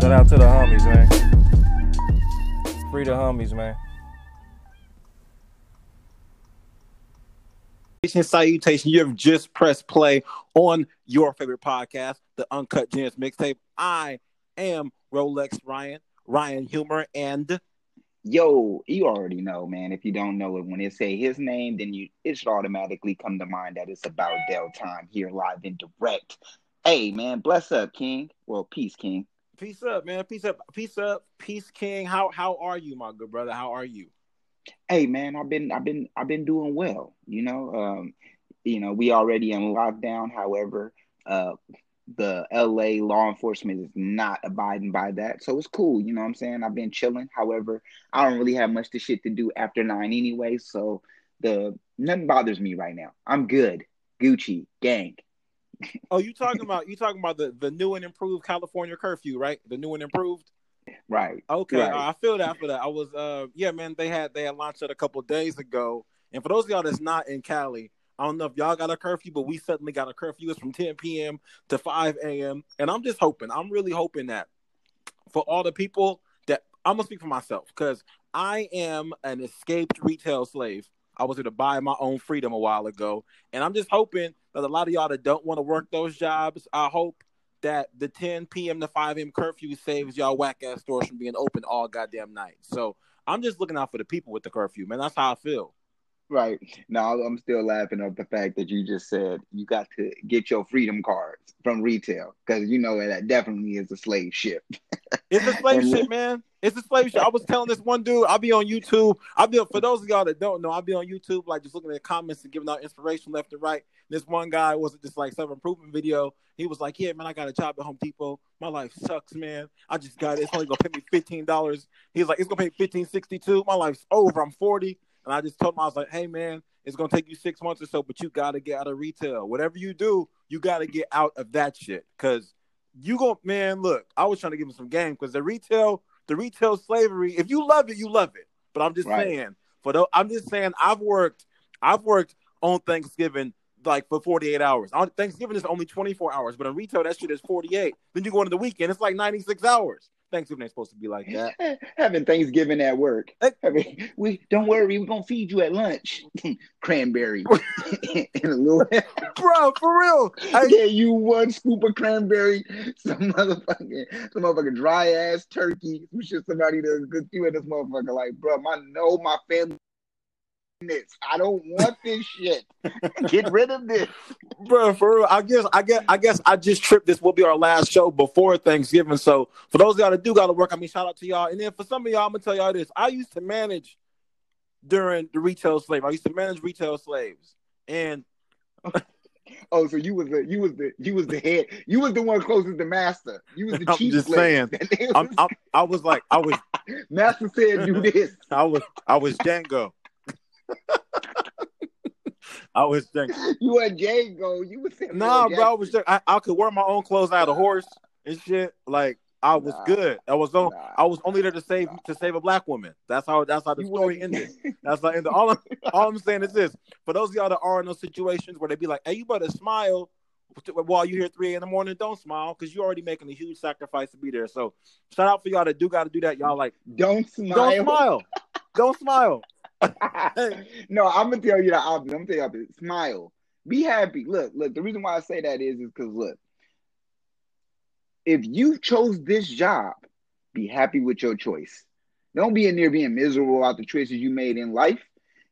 Shout out to the homies, man. Free the homies, man. Salutation. You have just pressed play on your favorite podcast, the Uncut Gems mixtape. I am Rolex Ryan, Ryan Humor, and Yo, you already know, man. If you don't know it, when it say his name, then you it should automatically come to mind that it's about Dell time here live and direct. Hey, man, bless up, King. Well, peace, King. Peace up, man. Peace up, peace up, peace, King. How how are you, my good brother? How are you? Hey, man, I've been I've been I've been doing well. You know, um, you know, we already in lockdown. However, uh, the LA law enforcement is not abiding by that. So it's cool, you know what I'm saying? I've been chilling. However, I don't really have much to shit to do after nine anyway. So the nothing bothers me right now. I'm good. Gucci, gang. Oh, you talking about you talking about the the new and improved California curfew, right? The new and improved. Right. Okay, right. I feel that for that. I was uh yeah, man, they had they had launched it a couple days ago. And for those of y'all that's not in Cali, I don't know if y'all got a curfew, but we suddenly got a curfew. It's from 10 p.m. to 5 a.m. And I'm just hoping, I'm really hoping that for all the people that I'm gonna speak for myself because I am an escaped retail slave. I was able to buy my own freedom a while ago, and I'm just hoping that a lot of y'all that don't want to work those jobs, I hope that the 10 p.m. to 5 a.m. curfew saves y'all whack ass stores from being open all goddamn night. So I'm just looking out for the people with the curfew, man. That's how I feel. Right. Now I'm still laughing at the fact that you just said you got to get your freedom cards from retail because you know that definitely is a slave ship. It's a slave ship, man. It's a slave ship. I was telling this one dude, I'll be on YouTube. I'll be for those of y'all that don't know, I'll be on YouTube, like just looking at the comments and giving out inspiration left and right. This one guy was just like self improvement video. He was like, "Yeah, man, I got a job at Home Depot. My life sucks, man. I just got it. It's only gonna pay me fifteen dollars." He's like, "It's gonna pay fifteen sixty two. My life's over. I'm forty. And I just told him, I was like, hey, man, it's going to take you six months or so, but you got to get out of retail. Whatever you do, you got to get out of that shit. Because you go, man, look, I was trying to give him some game because the retail, the retail slavery, if you love it, you love it. But I'm just right. saying, for the, I'm just saying, I've worked, I've worked on Thanksgiving like for 48 hours. On Thanksgiving is only 24 hours, but in retail, that shit is 48. Then you go into the weekend, it's like 96 hours. Thanksgiving ain't supposed to be like that. Having Thanksgiving at work. I mean, we don't worry, we're gonna feed you at lunch. cranberry in a little bro, for real. I get you one scoop of cranberry, some motherfucking some motherfucking dry ass turkey. We should somebody to cook you in this motherfucker. Like, bro, my know my family this. I don't want this shit. Get rid of this, bro. For real, I guess, I guess, I guess, I just tripped. This will be our last show before Thanksgiving. So for those y'all that do got to work, I mean, shout out to y'all. And then for some of y'all, I'm gonna tell y'all this. I used to manage during the retail slave. I used to manage retail slaves, and oh, so you was the you was the you was the head. You was the one closest to master. You was the I'm chief. just saying. I'm, I'm, I was like, I was. master said, "Do this." I was, I was Django. I was thinking. You were Django. You was nah, bro. I was just, I, I could wear my own clothes out of horse and shit. Like I was nah, good. I was on. Nah. I was only there to save nah. to save a black woman. That's how. That's how the you story ended. That's how. Ended. All I'm, all I'm saying is this: for those of y'all that are in those situations where they be like, "Hey, you better smile while you here three in the morning." Don't smile because you're already making a huge sacrifice to be there. So, shout out for y'all that do got to do that. Y'all like, don't smile. Don't smile. don't smile. no, I'm gonna tell you the opposite. I'm gonna tell you the Smile. Be happy. Look, look. The reason why I say that is is because look, if you chose this job, be happy with your choice. Don't be in there being miserable about the choices you made in life.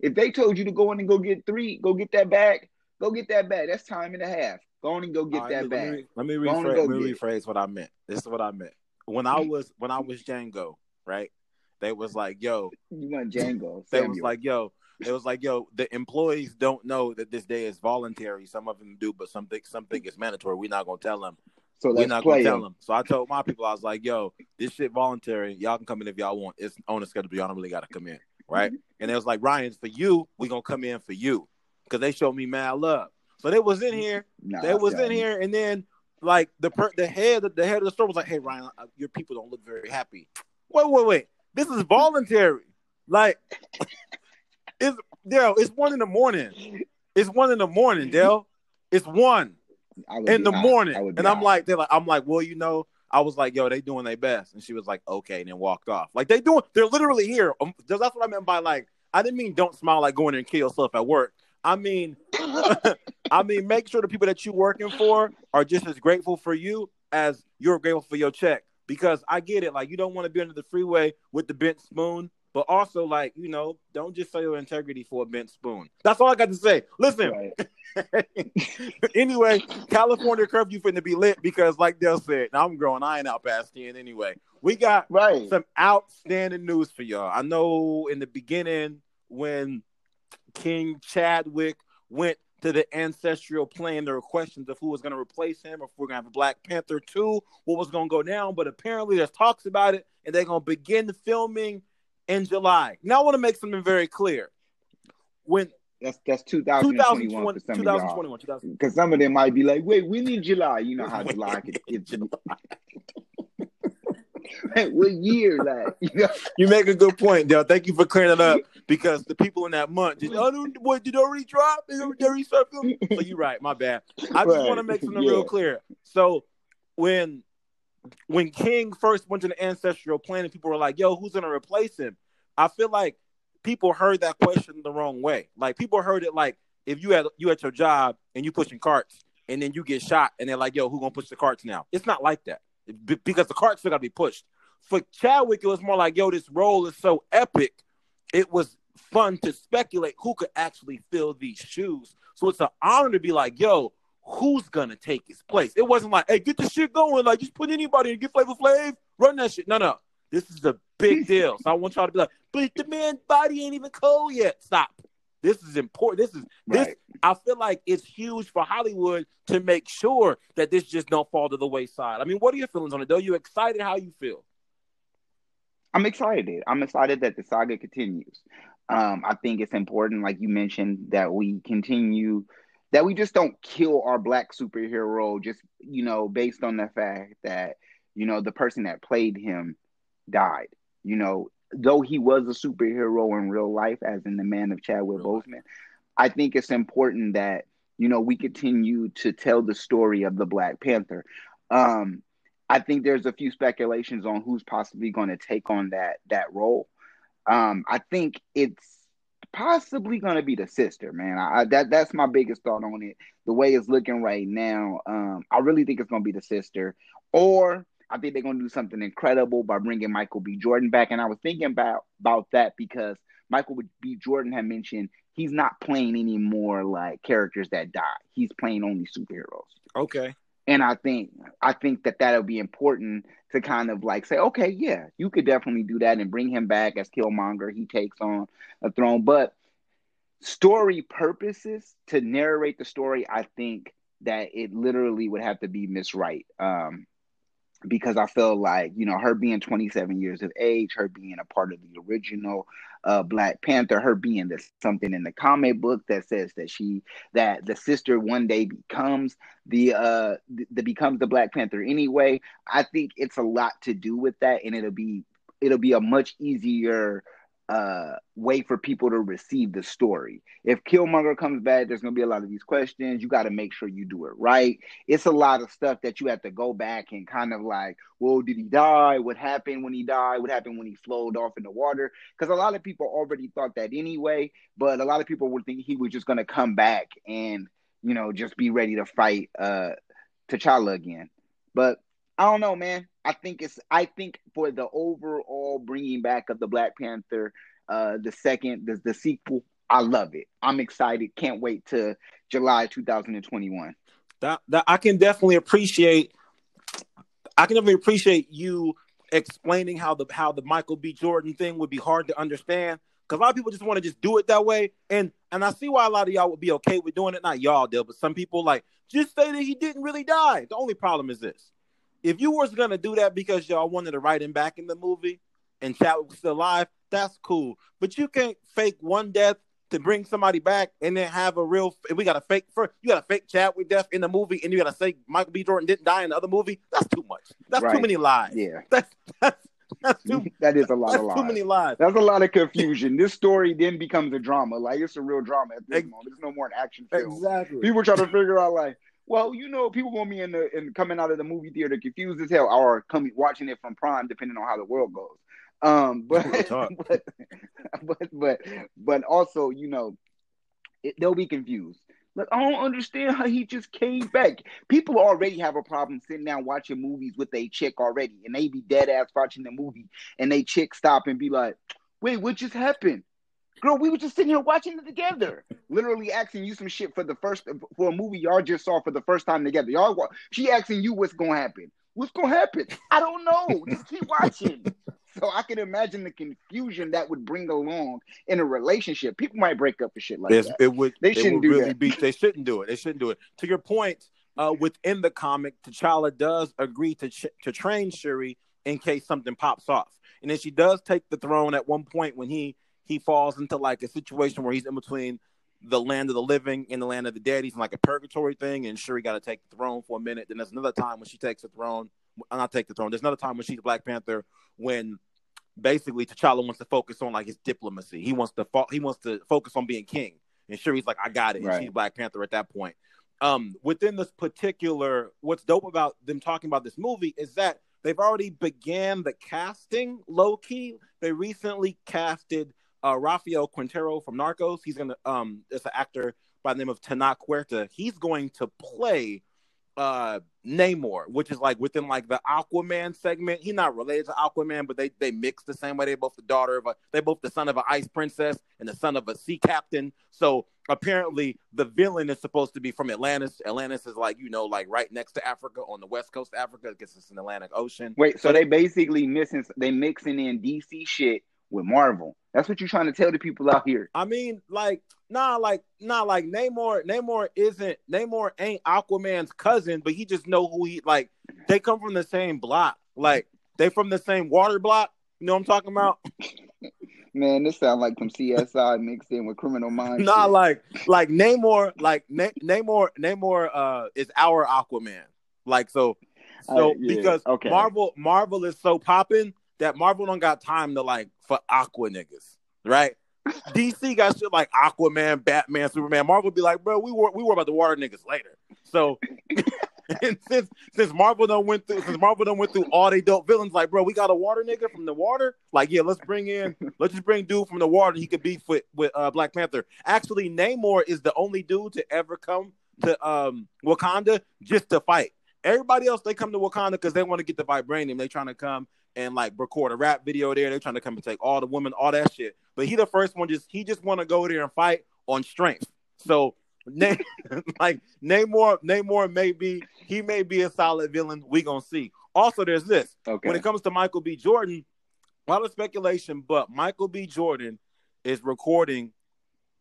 If they told you to go in and go get three, go get that bag, go get that bag. That's time and a half. Go on and go get right, that let bag. Me, let me, rephrase, let me rephrase what I meant. This is what I meant. When I was when I was Django, right? They was like, "Yo, you want Django?" They was like, "Yo." It was like, "Yo, the employees don't know that this day is voluntary. Some of them do, but something something is mandatory. We're not gonna tell them. So we're not gonna tell them." So I told my people, I was like, "Yo, this shit voluntary. Y'all can come in if y'all want. It's on the schedule. Y'all don't really gotta come in, right?" and it was like, "Ryan, for you, we gonna come in for you because they showed me mad love." So they was in here. Nah, they was in here, and then like the per- the head the head of the store was like, "Hey, Ryan, uh, your people don't look very happy." Wait, wait, wait. This is voluntary. Like it's Dale, it's one in the morning. It's one in the morning, Dale. It's one in the morning. And I'm like, they're like, I'm like, well, you know, I was like, yo, they doing their best. And she was like, okay, and then walked off. Like they doing, they're literally here. Um, that's what I meant by like, I didn't mean don't smile like going and kill yourself at work. I mean, I mean, make sure the people that you're working for are just as grateful for you as you're grateful for your check because I get it. Like you don't want to be under the freeway with the bent spoon, but also like you know, don't just sell your integrity for a bent spoon. That's all I got to say. Listen. Right. anyway, California curfew finna be lit because, like Dale said, now I'm growing. I ain't out past ten anyway. We got right. some outstanding news for y'all. I know in the beginning when King Chadwick went to the ancestral plane. There were questions of who was going to replace him, or if we're going to have a Black Panther 2, what was going to go down. But apparently, there's talks about it, and they're going to begin the filming in July. Now, I want to make something very clear. When that's that's 2021 for some 2021, Because some of them might be like, wait, we need July. You know how July could get July. what year like you, know? you make a good point Dale. thank you for clearing it up because the people in that month just oh what did already drop did already start filming so you're right my bad i just right. want to make something yeah. real clear so when when king first went to the ancestral planet people were like yo who's gonna replace him i feel like people heard that question the wrong way like people heard it like if you had you at your job and you pushing carts and then you get shot and they're like yo who gonna push the carts now it's not like that because the carts still got to be pushed. For Chadwick, it was more like, yo, this role is so epic. It was fun to speculate who could actually fill these shoes. So it's an honor to be like, yo, who's gonna take his place? It wasn't like, hey, get the shit going. Like, just put anybody and get Flavor Flav, run that shit. No, no. This is a big deal. So I want y'all to be like, but the man's body ain't even cold yet. Stop. This is important. This is right. this. I feel like it's huge for Hollywood to make sure that this just don't fall to the wayside. I mean, what are your feelings on it? Though you excited? How you feel? I'm excited. I'm excited that the saga continues. Um, I think it's important, like you mentioned, that we continue, that we just don't kill our black superhero just you know based on the fact that you know the person that played him died. You know, though he was a superhero in real life, as in the man of Chadwick Boseman, I think it's important that you know we continue to tell the story of the Black Panther. Um, I think there's a few speculations on who's possibly going to take on that that role. Um, I think it's possibly going to be the sister, man. I, that that's my biggest thought on it. The way it's looking right now, um, I really think it's going to be the sister, or I think they're going to do something incredible by bringing Michael B. Jordan back. And I was thinking about about that because Michael B. Jordan had mentioned he's not playing any more like characters that die. He's playing only superheroes. Okay. And I think I think that that'll be important to kind of like say, okay, yeah, you could definitely do that and bring him back as Killmonger. He takes on a throne, but story purposes to narrate the story, I think that it literally would have to be Miss Wright. Um, because I felt like you know her being 27 years of age, her being a part of the original uh, Black Panther, her being the, something in the comic book that says that she that the sister one day becomes the uh the, the becomes the Black Panther anyway. I think it's a lot to do with that, and it'll be it'll be a much easier uh, way for people to receive the story. If Killmonger comes back, there's going to be a lot of these questions. You got to make sure you do it right. It's a lot of stuff that you have to go back and kind of like, well, did he die? What happened when he died? What happened when he flowed off in the water? Because a lot of people already thought that anyway, but a lot of people would think he was just going to come back and, you know, just be ready to fight uh, T'Challa again. But I don't know, man. I think it's. I think for the overall bringing back of the Black Panther, uh, the second, the, the sequel, I love it. I'm excited. Can't wait to July 2021. That, that I can definitely appreciate. I can definitely appreciate you explaining how the how the Michael B. Jordan thing would be hard to understand because a lot of people just want to just do it that way, and and I see why a lot of y'all would be okay with doing it. Not y'all, Dale, but some people like just say that he didn't really die. The only problem is this: if you was gonna do that because y'all wanted to write him back in the movie and Chadwick was still alive, that's cool. But you can't fake one death to bring somebody back and then have a real. We got a fake for you got a fake Chadwick death in the movie, and you got to say Michael B. Jordan didn't die in the other movie. That's too much. That's right. too many lies. Yeah, that's that's. That's too, that is a lot of lies. Too many lies. That's a lot of confusion. this story then becomes a drama. Like it's a real drama at this moment. It's no more an action film. Exactly. People try to figure out like, well, you know, people want me in the in coming out of the movie theater confused as hell, or coming watching it from Prime, depending on how the world goes. Um, but but, but but but also, you know, it, they'll be confused. Like, I don't understand how he just came back. People already have a problem sitting down watching movies with a chick already, and they be dead ass watching the movie, and they chick stop and be like, "Wait, what just happened?" Girl, we were just sitting here watching it together. Literally asking you some shit for the first for a movie y'all just saw for the first time together. Y'all, she asking you what's gonna happen. What's gonna happen? I don't know. Just keep watching. so I can imagine the confusion that would bring along in a relationship. People might break up for shit like it's, that. It would. They shouldn't would do really that. Be, they shouldn't do it. They shouldn't do it. To your point, uh, within the comic, T'Challa does agree to ch- to train Shuri in case something pops off, and then she does take the throne at one point when he he falls into like a situation where he's in between the land of the living and the land of the dead. He's in like a purgatory thing, and Shuri got to take the throne for a minute. Then there's another time when she takes the throne. I'll not take the throne. There's another time when she's Black Panther when basically T'Challa wants to focus on like his diplomacy. He wants to fo- he wants to focus on being king. And sure, he's like, I got it. Right. And she's Black Panther at that point. Um, within this particular, what's dope about them talking about this movie is that they've already began the casting low key. They recently casted uh, Rafael Quintero from Narcos. He's gonna um, it's an actor by the name of Tenoch Huerta. He's going to play uh Namor, which is like within like the Aquaman segment. He's not related to Aquaman, but they they mix the same way. They both the daughter of a they both the son of an ice princess and the son of a sea captain. So apparently the villain is supposed to be from Atlantis. Atlantis is like, you know, like right next to Africa on the west coast of Africa, because it's an Atlantic Ocean. Wait, so they basically missing they mixing in DC shit with Marvel. That's what you're trying to tell the people out here. I mean, like, nah, like, nah, like Namor, Namor isn't Namor ain't Aquaman's cousin, but he just know who he like. They come from the same block, like they from the same water block. You know what I'm talking about? Man, this sounds like some CSI mixed in with Criminal Minds. nah, shit. like, like Namor, like Na- Namor, Namor, uh, is our Aquaman. Like, so, so Uh, yeah, because okay. Marvel, Marvel is so popping that Marvel don't got time to like for Aqua niggas, right? DC got shit like Aquaman, Batman, Superman. Marvel be like, bro, we were we were about the water niggas later. So and since since Marvel done went through since Marvel done went through all they dope villains, like, bro, we got a water nigga from the water. Like, yeah, let's bring in let's just bring dude from the water. He could beef with with uh, Black Panther. Actually, Namor is the only dude to ever come to um Wakanda just to fight. Everybody else they come to Wakanda because they want to get the vibranium. They trying to come and like record a rap video there. They're trying to come and take all the women, all that shit. But he the first one just he just want to go there and fight on strength. So Na- like Namor, Namor may be he may be a solid villain. We gonna see. Also, there's this Okay. when it comes to Michael B. Jordan. A lot of speculation, but Michael B. Jordan is recording,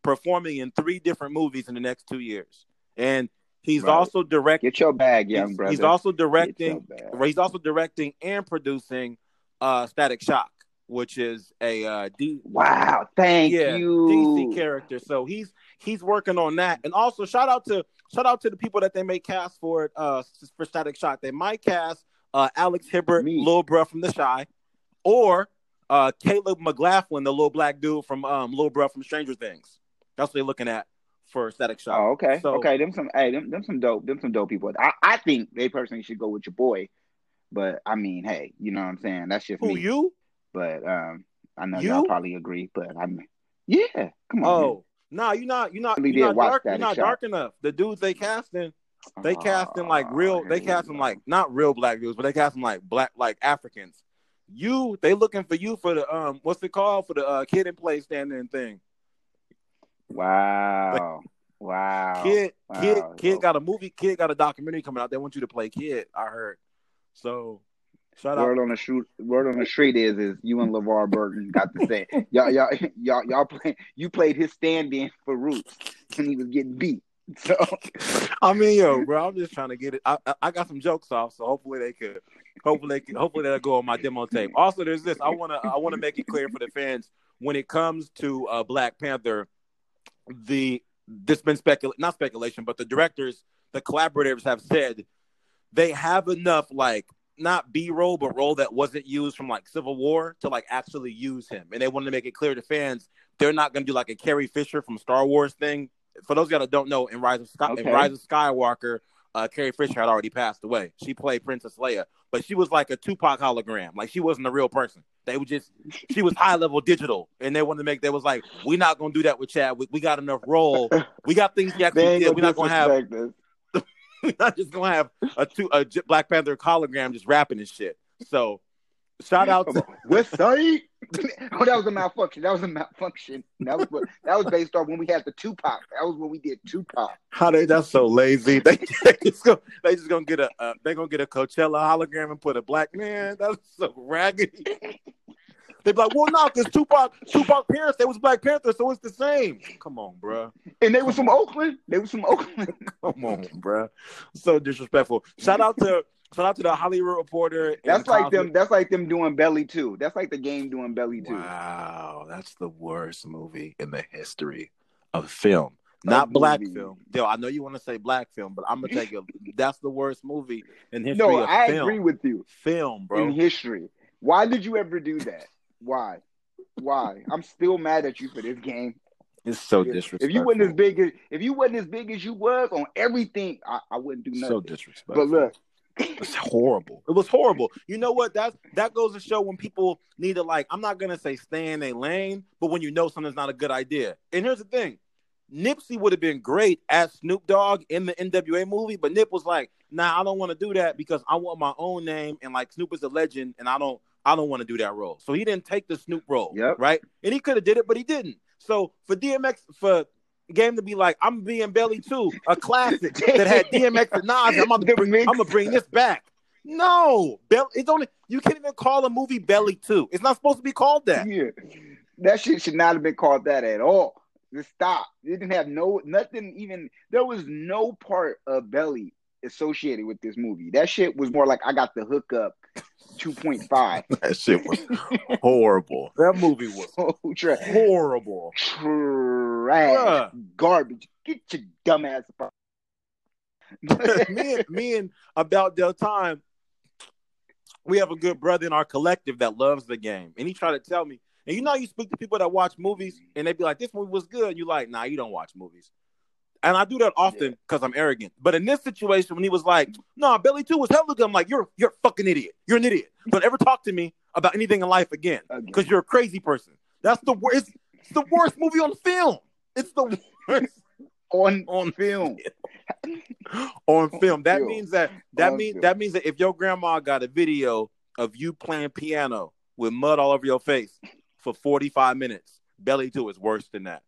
performing in three different movies in the next two years, and He's Right. also directing. Get your bag, young he's, brother. he's also directing. He's also directing and producing uh, Static Shock, which is a uh, D, Wow, thank yeah, you. DC character. So he's he's working on that. And also shout out to shout out to the people that they may cast for it uh for Static Shock. They might cast uh Alex Hibbert, Me. little bruh from The Chi, or uh Caleb McLaughlin, the little black dude from um little bruh from Stranger Things. That's what they're looking at for Static Shock. Oh, okay. So- okay, them some hey, them, them some dope, them some dope people. I, I think they personally should go with your boy. But I mean, hey, you know what I'm saying? That's just Who me. you? But um I know You? y'all probably agree, but I'm yeah, come on. Oh. Nah, you're not you're not Really you're not dark you're not dark enough. The dudes they casting. They cast them like Oh, real. They here cast them like not real black dudes, but they cast them like black, like Africans. You, they looking for you for the um, what's it called for the uh, Kid 'n Play standing thing. Wow. Wow. Kid, kid, Wow. kid got a movie. Kid got a documentary coming out. They want you to play kid. I heard. So, shout out. Word on the street, word on the street is is you and LeVar Burton got the same. Y'all, y'all, y'all, y'all play. You played his stand-in for Roots, and he was getting beat. So I mean, yo, bro, I'm just trying to get it. I, I, got some jokes off, so hopefully they could, hopefully they could, hopefully that'll go on my demo tape. Also, there's this. I wanna, I wanna make it clear for the fans when it comes to uh, Black Panther, the this been specul not speculation, but the directors, the collaborators have said they have enough like not B roll, but roll that wasn't used from like Civil War to like actually use him, and they wanted to make it clear to fans they're not going to do like a Carrie Fisher from Star Wars thing. For those of y'all that don't know, in Rise of Sky, Okay. in Rise of Skywalker, uh, Carrie Fisher had already passed away. She played Princess Leia, but she was like a Tupac hologram. Like she wasn't a real person. They were just she was high level digital, and they wanted to make. They was like, we're not gonna do that with Chad. We, we got enough role. We got things he actually did. We're not gonna have. us. We're not just gonna have a two a Black Panther hologram just rapping and shit. So shout out to West Side. oh, that was a malfunction. That was a malfunction. That was what, that was based on when we had the Tupac. That was when we did Tupac. how they that's so lazy. They, they just go, they just gonna get a uh, they gonna get a Coachella hologram and put a black man. That's so raggedy. They be like, well, no, because Tupac, Tupac parents, they was Black Panther, so it's the same. Come on, bruh. And they was from Oakland. They was from Oakland. Come on, bruh. So disrespectful. Shout out to shout out to the Hollywood Reporter. and That's like Cosby- them. That's like them doing Belly too. That's like the game doing Belly too. Wow, that's the worst movie in the history of film. Not black movie. film. Yo, I know you want to say black film, but I'm gonna take it. That's the worst movie in history No, of I film. agree with you. film, bro. In history, why did you ever do that? Why? Why? I'm still mad at you for this game. It's so disrespectful. If you wasn't as big as if you wasn't as big as you was on everything, I, I wouldn't do nothing. so disrespectful. but look, It's horrible. It was horrible. You know what? That that goes to show when people need to like. I'm not gonna say stay in a lane, but when you know something's not a good idea. And here's the thing: Nipsey would have been great as Snoop Dogg in the NWA movie, but Nip was like, "Nah, I don't want to do that because I want my own name and like Snoop is a legend, and I don't, I don't want to do that role." So he didn't take the Snoop role, Yep. right? And he could have did it, but he didn't. So for DMX, for game to be like, I'm being Belly too, a classic that had DMX and Nas. I'm gonna bring. I'm gonna bring this back. No, Belly, It's only you can't even call a movie Belly Two. It's not supposed to be called that. yeah, that shit should not have been called that at all. Just stop. It didn't have no nothing. Even there was no part of Belly associated with this movie. That shit was more like I got the hookup. 2.5. That shit was horrible. That movie was Oh, trash. horrible. Trash. Bruh. Garbage. Get your dumb ass up. me and me and about Del Time, we have a good brother in our collective that loves the game, and he tried to tell me. And you know, how you speak to people that watch movies, and they be like, "This movie was good." And you like, "Nah, you don't watch movies." And I do that often because I'm arrogant. But in this situation, when he was like, "No, nah, Belly Two was hella good," I'm like, "You're you're a fucking idiot. You're an idiot. Don't ever talk to me about anything in life again because you're a crazy person." That's the worst. It's the worst movie on film. It's the worst on on film. on film. That film. means that that On means film. that means that if your grandma got a video of you playing piano with mud all over your face for 45 minutes, Belly 2 is worse than that.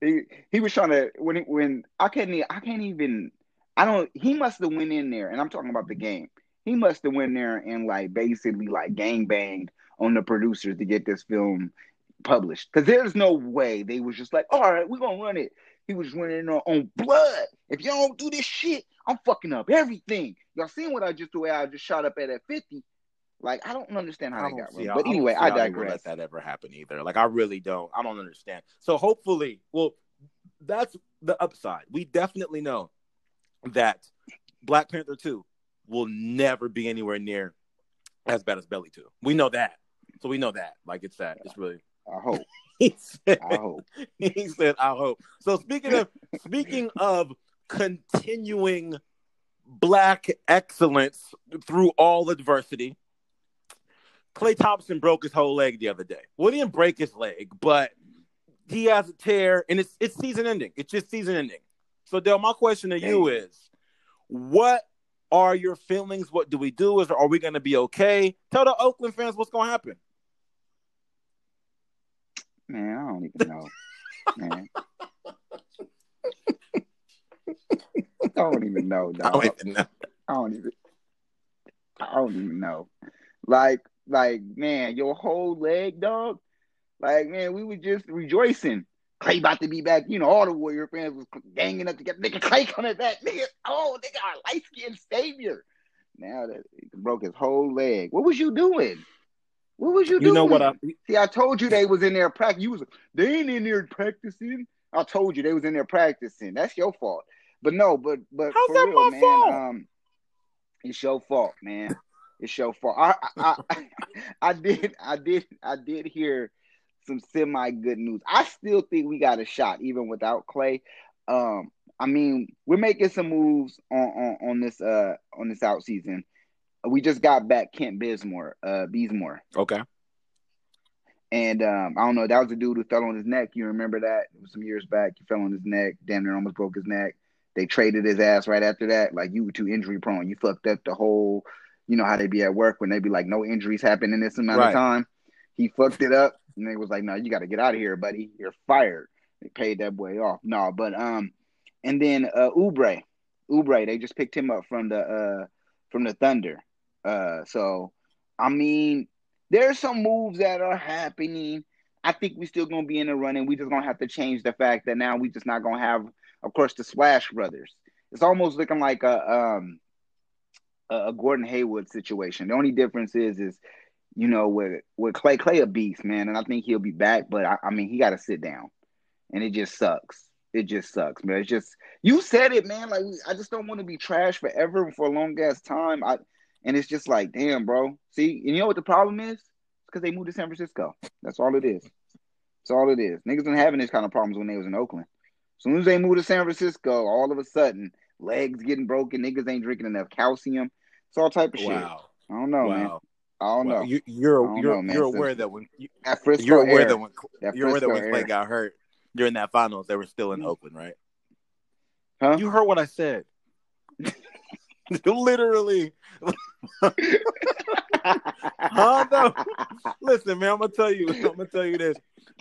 He, he was trying to when he, when I can't I can't even I don't he must have went in there and I'm talking about the game. He must have went there and like basically like gang banged on the producers to get this film published because there's no way they was just like all right we're gonna run it He was running on, on blood. If y'all don't do this shit, I'm fucking up everything. Y'all seen what I just way I just shot up at at 50. Like I don't understand how I they got see But I don't anyway, see I how digress. Let that ever happen either. Like I really don't. I don't understand. So hopefully, well, that's the upside. We definitely know that Black Panther two will never be anywhere near as bad as Belly two. We know that. So we know that. Like it's that. It's really. I hope. He said. I hope. he said, "I hope." So speaking of speaking of continuing black excellence through all adversity, Klay Thompson broke his whole leg the other day. Well, he didn't break his leg, but he has a tear, and it's it's season ending. It's just season ending. So, Dale, my question to you is, what are your feelings? What do we do? Is are we going to be okay? Tell the Oakland fans what's going to happen. Man, I don't even know. Man. I don't even know, I don't even know. I don't even I don't even know. Like like man, your whole leg, dog. Like man, we were just rejoicing. Klay about to be back. You know, all the Warrior fans was ganging up to get nigga Klay coming back. Nigga, oh nigga, our light skinned savior. Now that he broke his whole leg. What was you doing? What was you, You doing? know what? I, See, I told you they was in there practicing. You was they ain't in there practicing. I told you they was in there practicing. That's your fault. But no, but but How's that real, my man. fault? Um, it's your fault, man. It's your fault. I, I I I did I did I did hear some semi good news. I still think we got a shot even without Klay. Um, I mean, we're making some moves on on, on this uh on this out season. We just got back Kent Bazemore, uh Beesmore. okay. And um, I don't know, that was the dude who fell on his neck. You remember that? It was some years back. He fell on his neck, damn near almost broke his neck. They traded his ass right after that. Like you were too injury prone. You fucked up the whole, you know how they be at work when they be like, no injuries happen in this amount Right. of time. He fucked it up, and they was like, no, you got to get out of here, buddy. You're fired. They paid that boy off. No, but um, and then uh, Oubre, Oubre, they just picked him up from the uh from the Thunder. Uh, so I mean, there's some moves that are happening. I think we're still gonna be in the running. We just gonna have to change the fact that now we just not gonna have, of course, the Splash Brothers. It's almost looking like a um a a Gordon Hayward situation. The only difference is is you know with with Klay Klay a beast man, and I think he'll be back. But I, I mean he got to sit down, and it just sucks. It just sucks, man. It's just you said it, man. Like I just don't want to be trash forever for a long ass time. I and it's just like, damn, bro. See, and you know what the problem is? It's because they moved to San Francisco. That's all it is. That's all it is. Niggas been having this kind of problems when they was in Oakland. As soon as they moved to San Francisco, all of a sudden, legs getting broken, niggas ain't drinking enough calcium. It's all type of shit. I don't know, man. I don't Wow. know. You, you're don't you're know, you're aware that when you, that Frisco you're aware air, that when that you're aware that when Klay air. got hurt during that finals, they were still in mm-hmm. Oakland, right? Huh? You heard what I said. Literally. Huh, no. Listen, man, I'm gonna tell you. I'm gonna tell you this.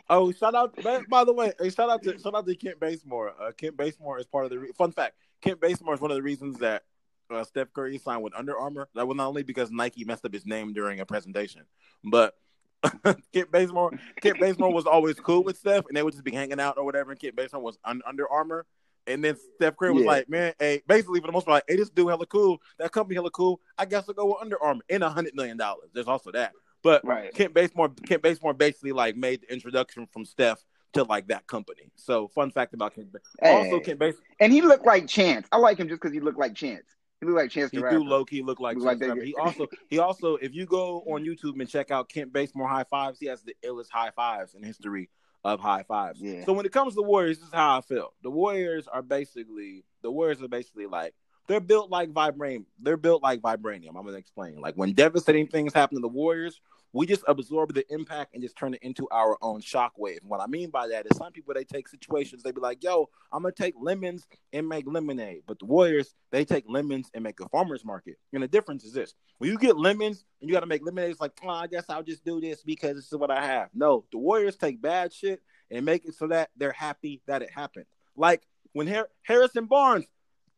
Oh, shout out! By the way, hey, shout out to shout out to Kent Bazemore. Uh, Kent Bazemore is part of the re- fun fact. Kent Bazemore is one of the reasons that uh, Steph Curry signed with Under Armour. That was not only because Nike messed up his name during a presentation, but Kent Bazemore. Kent Bazemore was always cool with Steph, and they would just be hanging out or whatever. And Kent Bazemore was un- Under Armour. And then Steph Curry was Yeah. like, "Man, hey, basically for the most part, like, hey, this dude hella cool. That company hella cool. I guess I'll go with Under Armour and a hundred million dollars. There's also that. But Right. Kent Bazemore, Kent Bazemore basically like made the introduction from Steph to like that company. So fun fact about Kent. Hey. Also, Kent Base, And he looked like Chance. I like him just because he looked like Chance. He looked like Chance he do low key look like. Like Chance. He also he also if you go on YouTube and check out Kent Bazemore high fives, he has the illest high fives in history of high fives. Yeah. So when it comes to the Warriors, this is how I feel. The Warriors are basically the Warriors are basically like they're built like vibranium. They're built like vibranium. I'm gonna explain. Like when devastating things happen to the Warriors, we just absorb the impact and just turn it into our own shockwave. And what I mean by that is some people they take situations, they be like, yo, I'm gonna take lemons and make lemonade. But the Warriors, they take lemons and make a farmer's market. And the difference is this when you get lemons and you gotta make lemonade, it's like, oh, I guess I'll just do this because this is what I have. No, the Warriors take bad shit and make it so that they're happy that it happened. Like when Har- Harrison Barnes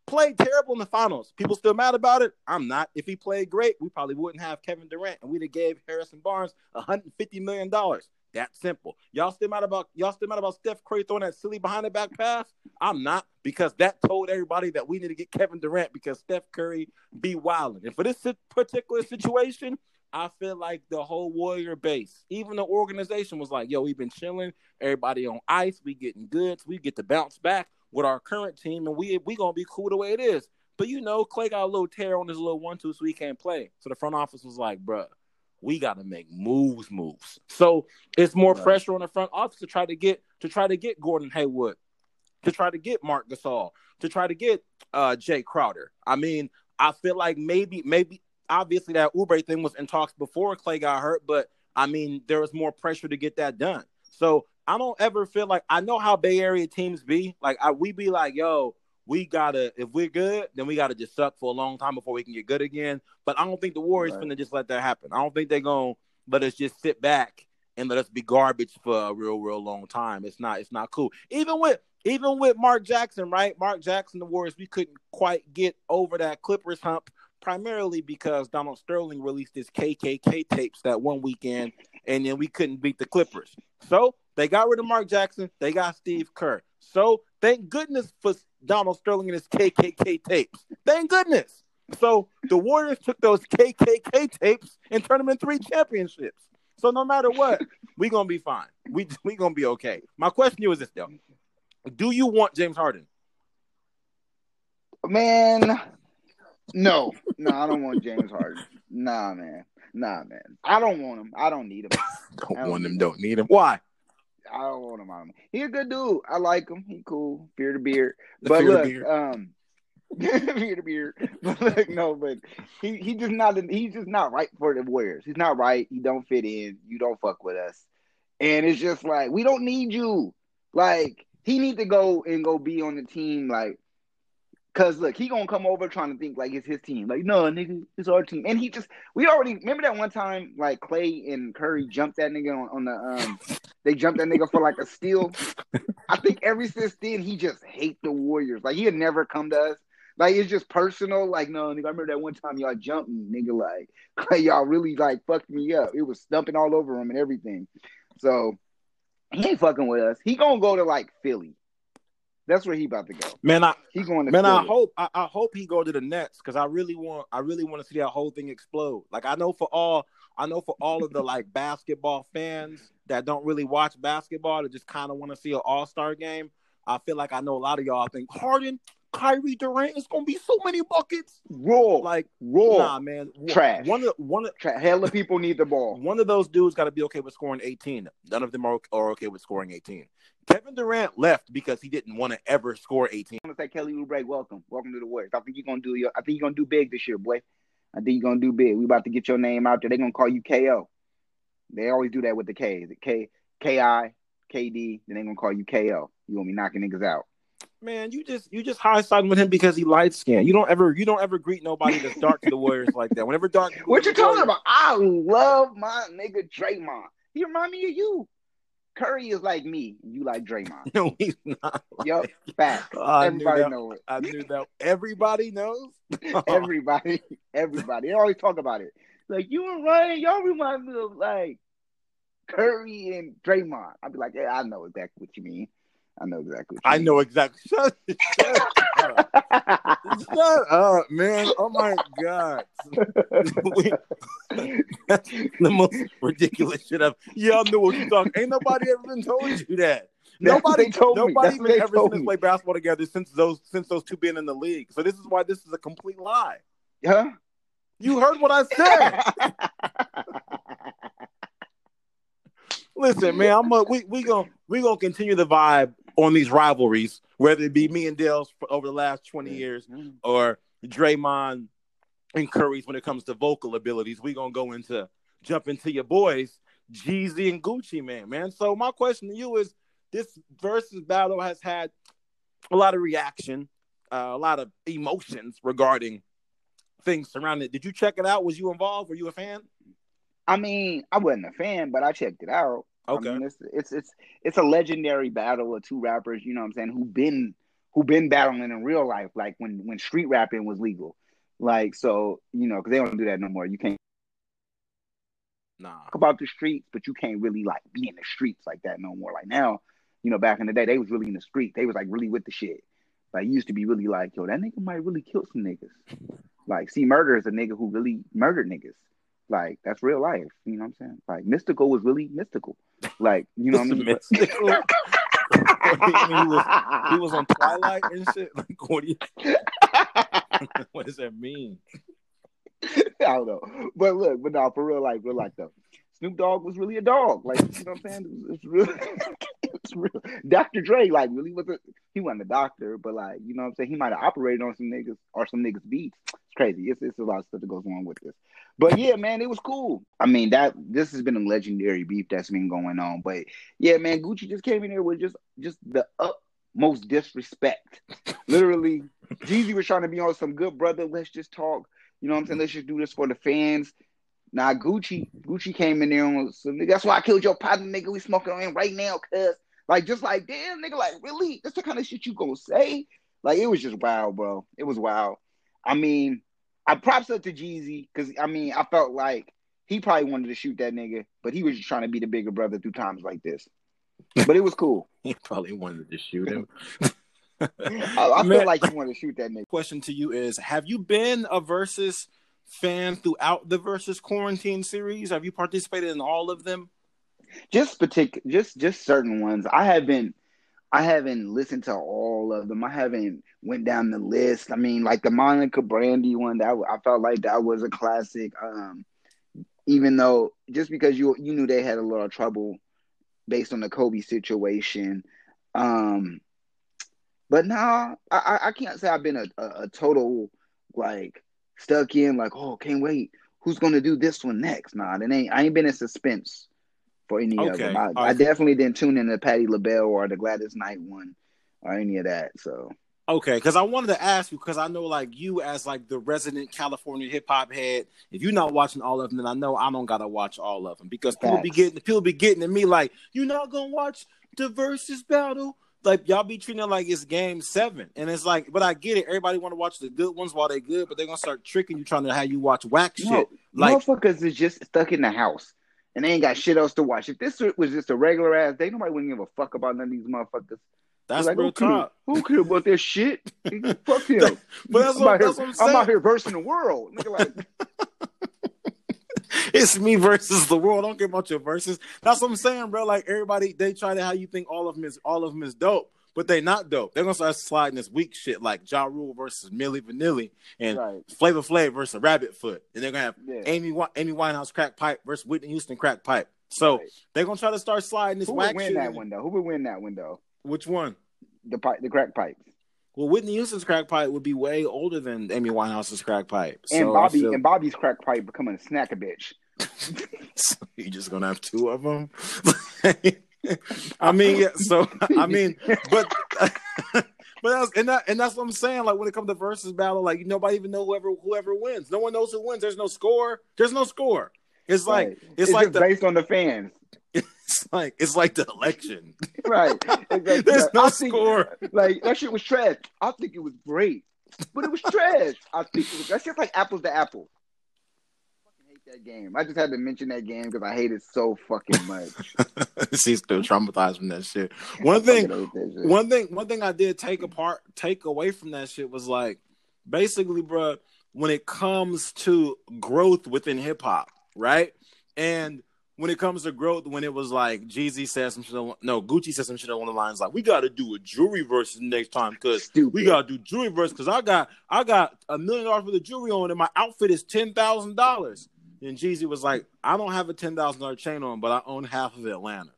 played terrible in the finals. People still mad about it. I'm not. If he played great, we probably wouldn't have Kevin Durant, and we'd have gave Harrison Barnes 150 million dollars. That simple. Y'all still mad about y'all still mad about Steph Curry throwing that silly behind the back pass? I'm not because that told everybody that we need to get Kevin Durant because Steph Curry be wilding. And for this particular situation, I feel like the whole Warrior base, even the organization, was like, "Yo, we've been chilling. Everybody on ice. We getting goods. We get to bounce back with our current team, and we we gonna be cool the way it is." But you know, Klay got a little tear on his little one two, so he can't play. So the front office was like, "Bruh, we got to make moves, moves." So it's more right. pressure on the front office to try to get to try to get Gordon Hayward, to try to get Marc Gasol, to try to get uh Jae Crowder. I mean, I feel like maybe maybe obviously that Oubre thing was in talks before Klay got hurt, but I mean there was more pressure to get that done. So I don't ever feel like I know how Bay Area teams be. Like I, we be like, yo, we gotta if we're good, then we gotta just suck for a long time before we can get good again. But I don't think the Warriors right. gonna just let that happen. I don't think they're gonna let us just sit back and let us be garbage for a real, real long time. It's not it's not cool. Even with even with Mark Jackson, right? Mark Jackson, the Warriors, we couldn't quite get over that Clippers hump primarily because Donald Sterling released his KKK tapes that one weekend, and then we couldn't beat the Clippers. So they got rid of Mark Jackson. They got Steve Kerr. So thank goodness for Donald Sterling and his KKK tapes. Thank goodness. So the Warriors took those KKK tapes and turned them into three championships. So no matter what, we're gonna be fine. We we gonna be okay. My question to you is this though: Do you want James Harden? Man, no, no, I don't want James Harden. Nah, man. Nah, man. I don't want him. I don't need him. don't, don't want him. Don't need him. Why? I don't want him on. He a good dude. I like him. He cool. Beard to beard. But look, beard. um, beard to beard. But look, no, but he he just not he's just not right for the Warriors. He's not right. He don't fit in. You don't fuck with us. And it's just like we don't need you. Like he need to go and go be on the team. Like Cause look, he gonna come over trying to think like it's his team. Like, no, nigga, it's our team. And he just we already remember that one time like Klay and Curry jumped that nigga on, on the um they jumped that nigga for like a steal. I think ever since then he just hate the Warriors. Like he had never come to us. Like it's just personal. Like, no, nigga, I remember that one time y'all jumped me, nigga. Like, like y'all really like fucked me up. It was stumping all over him and everything. So he ain't fucking with us. He gonna go to like Philly. That's where he about to go. Man, I he going to man. I hope I, I, hope he go to the Nets because I really want I really want to see that whole thing explode. Like I know for all I know for all of the like basketball fans that don't really watch basketball that just kind of want to see an All Star game. I feel like I know a lot of y'all think Harden, Kyrie Durant is gonna be so many buckets. Raw, like raw, nah, man. Trash. One of one of Trash. hell of people need the ball. One of those dudes got to be okay with scoring 18. None of them are, are okay with scoring 18. Kevin Durant left because he didn't want to ever score 18. I'm gonna say Kelly Oubre, welcome, welcome to the Warriors. I think you're gonna do your, I think you're gonna do big this year, boy. I think you're gonna do big. We about to get your name out there. They're gonna call you KO. They always do that with the K. The K K I KD. Then they gonna call you KO. You gonna be knocking niggas out. Man, you just you just high siding with him because he light skinned. You don't ever you don't ever greet nobody that's dark to the Warriors like that. Whenever dark, what you talking about? I love my nigga Draymond. He remind me of you. Curry is like me. You like Draymond. No, he's not. Yep, fact. Everybody knows it. I knew that. Everybody knows. everybody, everybody. They always talk about it. Like you and Ryan, y'all remind me of like Curry and Draymond. I'd be like, yeah, I know exactly what you mean. I know exactly. I know exactly. Shut, shut up. shut up, man. Oh my god. that's the most ridiculous shit I've. Y'all know what you talking. Ain't nobody ever been told you that. Nobody told nobody even ever seen us play basketball together since those since those two being in the league. So this is why this is a complete lie. Huh? You heard what I said. Listen, man, I'm a, we we gonna we gonna continue the vibe on these rivalries, whether it be me and Dale's over the last 20 years or Draymond and Curry's when it comes to vocal abilities. We're gonna go into jump into your boys, Jeezy and Gucci Mane, man. So my question to you is this versus battle has had a lot of reaction, uh, a lot of emotions regarding things surrounding it. Did you check it out? Was you involved? Were you a fan? I mean, I wasn't a fan, but I checked it out. Okay. I mean, it's it's it's it's a legendary battle of two rappers, you know what I'm saying, who been who been battling in real life, like when when street rapping was legal. Like so, you know, because they don't do that no more. You can't Nah. Talk about the streets, but you can't really like be in the streets like that no more. Like now, you know, back in the day, they was really in the street. They was like really with the shit. Like used to be really like, yo, that nigga might really kill some niggas. Like, C-Murder is a nigga who really murdered niggas. Like that's real life. You know what I'm saying? Like Mystikal was really mystical. Like you know what I mean? Mystical. he, was, he was on Twilight and shit. Like, what do you? what does that mean? I don't know, but look, but now for real, like, real like though, Snoop Dogg was really a dog. Like, you know what I'm saying? It's real. It's real. Dr. Dre, like, really was a he wasn't a doctor, but like, you know what I'm saying? He might have operated on some niggas or some niggas beats. It's crazy. It's it's a lot of stuff that goes on with this. But yeah, man, it was cool. I mean, that this has been a legendary beef that's been going on. But yeah, man, Gucci just came in here with just just the utmost disrespect. Literally, Jeezy was trying to be on some good brother. Let's just talk. You know what I'm saying? Let's just do this for the fans. Now Gucci, Gucci came in there and was so, that's why I killed your partner, nigga. We smoking on him right now, cuz like just like damn, nigga, like really? That's the kind of shit you gonna say? Like it was just wild, bro. It was wild. I mean, I props up to Jeezy because I mean I felt like he probably wanted to shoot that nigga, but he was just trying to be the bigger brother through times like this. But it was cool. he probably wanted to shoot him. I, I feel like he wanted to shoot that nigga. Question to you is: Have you been a versus fan throughout the versus quarantine series? Have you participated in all of them? Just particular, just just certain ones. I haven't. I haven't listened to all of them. I haven't went down the list. I mean, like the Monica Brandy one, that I felt like that was a classic. Um, even though just because you you knew they had a lot of trouble based on the Kobe situation. Um, but nah, I, I can't say I've been a, a, a total like stuck in like, oh, can't wait. Who's gonna do this one next? Nah, then ain't I ain't been in suspense for any okay. of them. I, I, definitely didn't tune in to Patti LaBelle or the Gladys Knight one or any of that. So okay, because I wanted to ask you because I know like you as like the resident California hip hop head. If you're not watching all of them, then I know I don't gotta watch all of them because Facts. people be getting people be getting to me like you're not gonna watch the versus battle like y'all be treating it like it's game seven, and it's like, but I get it. Everybody want to watch the good ones while they good, but they're gonna start tricking you, trying to have you watch whack shit. No, like motherfuckers is just stuck in the house and they ain't got shit else to watch. If this was just a regular ass day, nobody wouldn't give a fuck about none of these motherfuckers. That's like, real talk. Who care about their shit? fuck him. but that's, what, that's here, what, I'm, I'm out here versing the world. Nigga, like it's me versus the world. I don't care about your verses. That's what I'm saying, bro. Like everybody, they try to how you think all of them is all of them is dope, but they not dope. They're gonna start sliding this weak shit like Ja Rule versus Milli Vanilli and right. Flavor Flav versus Rabbit Foot, and they're gonna have yeah. Amy Amy Winehouse crack pipe versus Whitney Houston crack pipe. So right. they're gonna try to start sliding this. Who would win that window? Who would win that window? Which one? The pipe, the crack pipe. Well, Whitney Houston's crack pipe would be way older than Amy Winehouse's crack pipe. So and Bobby feel... and Bobby's crack pipe becoming a snack a bitch. so you're just gonna have two of them. I mean, yeah, so I mean, but but that's and that and that's what I'm saying. Like when it comes to versus battle, like nobody even know whoever whoever wins. No one knows who wins. There's no score. There's no score. It's like right. it's, it's like the, based on the fans. It's like it's like the election. right. Exactly. There's no think, score. Like that shit was trash. I think it was great, but it was trash. I think it was, that's just like apples to apples that game. I just had to mention that game because I hate it so fucking much. She's still traumatized from that shit. One thing, shit. one thing, one thing I did take apart, take away from that shit was like, basically, bro, when it comes to growth within hip hop, right? And when it comes to growth, when it was like Jeezy said some shit, no, Gucci said some shit on the lines like, "We got to do a jewelry verse next time because we got to do jewelry verse because I got I got a million dollars for the jewelry on and my outfit is ten thousand dollars." And Jeezy was like, I don't have a ten thousand dollar chain on, but I own half of Atlanta.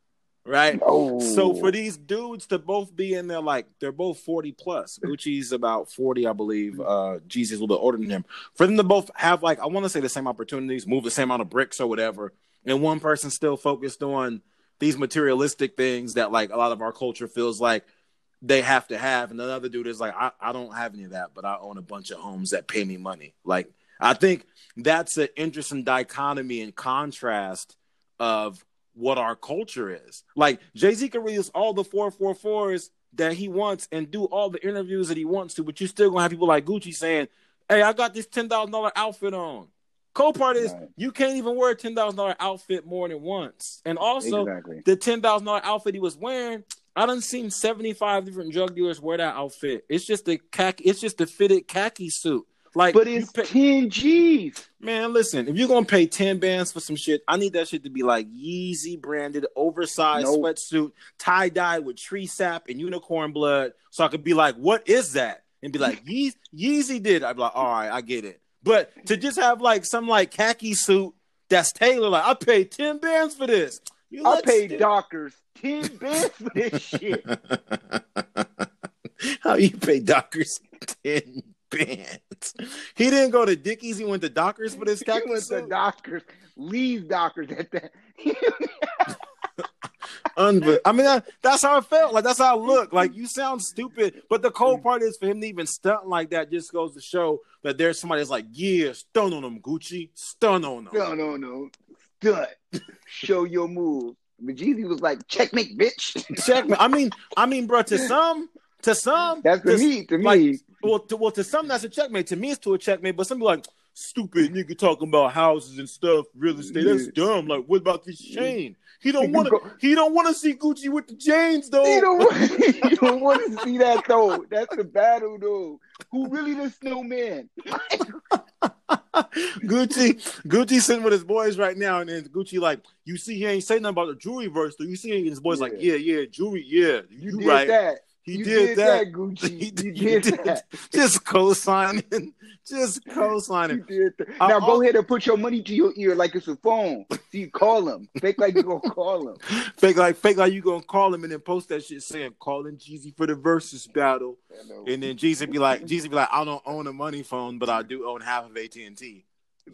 Right? Oh. So for these dudes to both be in there, like they're both 40 plus. Gucci's about 40, I believe. Uh Jeezy's a little bit older than him. For them to both have like I want to say the same opportunities, move the same amount of bricks or whatever, and one person still focused on these materialistic things that like a lot of our culture feels like they have to have, and another dude is like, I, I don't have any of that, but I own a bunch of homes that pay me money. Like I think that's an interesting dichotomy and contrast of what our culture is. Like Jay Z can release all the four four fours that he wants and do all the interviews that he wants to, but you're still gonna have people like Gucci saying, "Hey, I got this ten thousand dollar outfit on." Cool part is right. you can't even wear a ten thousand dollar outfit more than once. And also exactly. the ten thousand dollar outfit he was wearing, I done seen seventy five different drug dealers wear that outfit. It's just a khaki. It's just a fitted khaki suit. Like, but it's pay, ten G's. Man, listen, if you're gonna pay ten bands for some shit, I need that shit to be like Yeezy branded, oversized nope. sweatsuit, tie dye with tree sap and unicorn blood, so I could be like, "What is that?" and be like, Yeezy, Yeezy did. I'd be like, "All right, I get it." But to just have like some like khaki suit that's tailored, like I paid ten bands for this. You I paid st- Dockers ten bands for this shit. How you pay Dockers ten bands. He didn't go to Dickies. He went to Dockers for this. He went suit. to Dockers. Leave Dockers at that. Unbe- I mean, that, that's how I felt. Like that's how I looked. Like you sound stupid, but the cold mm. part is for him to even stunt like that just goes to show that there's somebody that's like, yeah, stun on him, Gucci, stun on him, stun on him, stunt, show your move. But Jeezy was like, checkmate, bitch. checkmate. I mean, I mean, bro, to some, to some, that's to, me. To like, me, well, to, well, to some that's a checkmate. To me, it's to a checkmate. But some people like stupid nigga talking about houses and stuff, real estate. That's dumb. Like, what about this chain? He don't want to. He don't want to see Gucci with the chains though. He don't. don't want to see that though. That's the battle though. Who really the snowman? Gucci, Gucci sitting with his boys right now, and then Gucci like, you see, he ain't saying nothing about the jewelry verse. Though you see, his boys yeah. like, yeah, yeah, jewelry, yeah, you, you right. That. He you did, did that. that. Gucci. He, did, you did, that. Just co-signing. Just co-signing. Now go ahead and put your money to your ear like it's a phone. So you call him. Fake like you're gonna call him. fake like fake like you gonna call him and then post that shit saying calling Jeezy for the versus battle. And then Jeezy be like, Jeezy be like, I don't own a money phone, but I do own half of AT and T.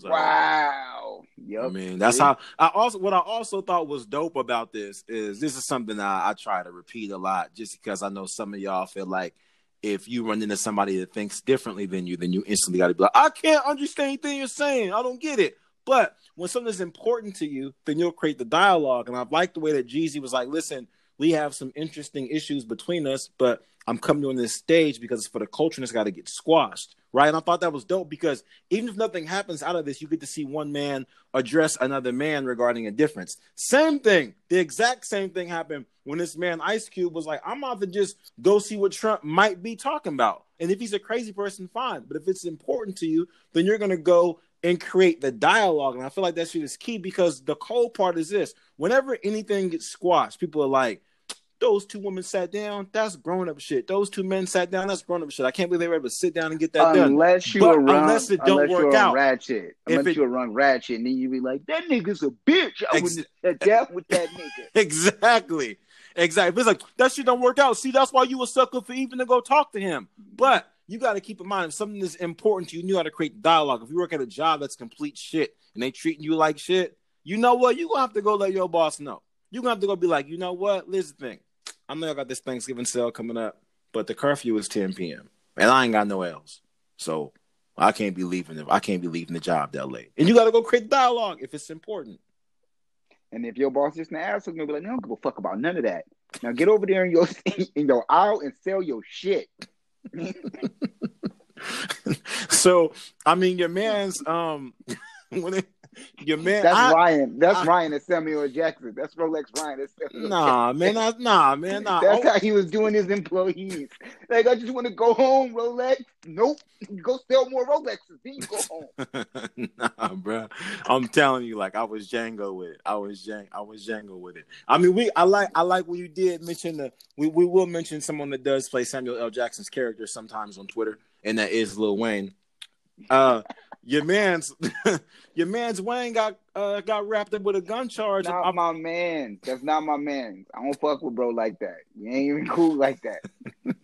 Wow. Yep. I mean, that's how I also what I also thought was dope about this is this is something I, I try to repeat a lot just because I know some of y'all feel like if you run into somebody that thinks differently than you, then you instantly got to be like, I can't understand anything you're saying. I don't get it. But when something's important to you, then you'll create the dialogue. And I like the way that Jeezy was like, listen, we have some interesting issues between us, but I'm coming on this stage because it's for the culture and it's got to get squashed right? And I thought that was dope because even if nothing happens out of this, you get to see one man address another man regarding a difference. Same thing, the exact same thing happened when this man Ice Cube was like, "I'm about to just go see what Trump might be talking about." And if he's a crazy person, fine. But if it's important to you, then you're gonna go and create the dialogue. And I feel like that shit is key because the cold part is this: whenever anything gets squashed, people are like those two women sat down, that's grown up shit. Those two men sat down, that's grown up shit. I can't believe they were able to sit down and get that unless done. Unless you but run, unless it don't work out. Ratchet. Unless it, you run ratchet, and then you be like, that nigga's a bitch. I ex- wouldn't have that with that nigga. exactly. Exactly. It's like that shit don't work out. See, that's why you a sucker for even to go talk to him. But you got to keep in mind if something is important to you, you how to create dialogue. If you work at a job that's complete shit and they treating you like shit, you know what? You gonna have to go let your boss know. You gonna have to go be like, you know what? Listen, thing. I know I got this Thanksgiving sale coming up, but the curfew is 10 p.m. and I ain't got no else, so I can't be leaving. I can't be leaving the job that late. And you got to go create dialogue if it's important. And if your boss is an asshole, gonna be like, "No, I don't give a fuck about none of that." Now get over there in your in your aisle and sell your shit. so, I mean, your man's um when it, your man. That's I, Ryan. That's I, Ryan and Samuel Jackson. That's Rolex Ryan. That's Samuel nah, Jackson. man. That's, nah, man. Nah. That's oh. how he was doing his employees. Like, I just want to go home, Rolex. Nope. Go sell more Rolexes. Then you go home. nah, bro. I'm telling you, like I was Django with it. I was Django. I was Django with it. I mean, we. I like. I like what you did mention the. We we will mention someone that does play Samuel L. Jackson's character sometimes on Twitter, and that is Lil Wayne. Uh, your man's your man's Wayne got uh got wrapped up with a gun charge. Not my man. That's not my man. I don't fuck with bro like that. You ain't even cool like that.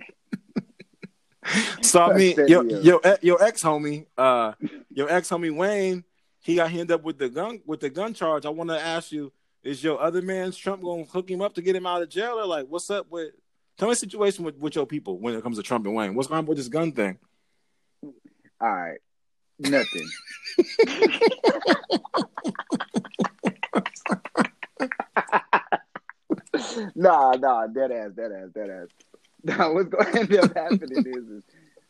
so I mean, your your your ex homie, uh, your ex homie Wayne, he got hit up with the gun with the gun charge. I want to ask you, is your other man's Trump gonna hook him up to get him out of jail, or like, what's up with? Tell me the situation with, with your people when it comes to Trump and Wayne. What's going on with this gun thing? All right. Nothing. nah, nah, dead ass, dead ass, dead ass. Nah, what's going to end up happening is, is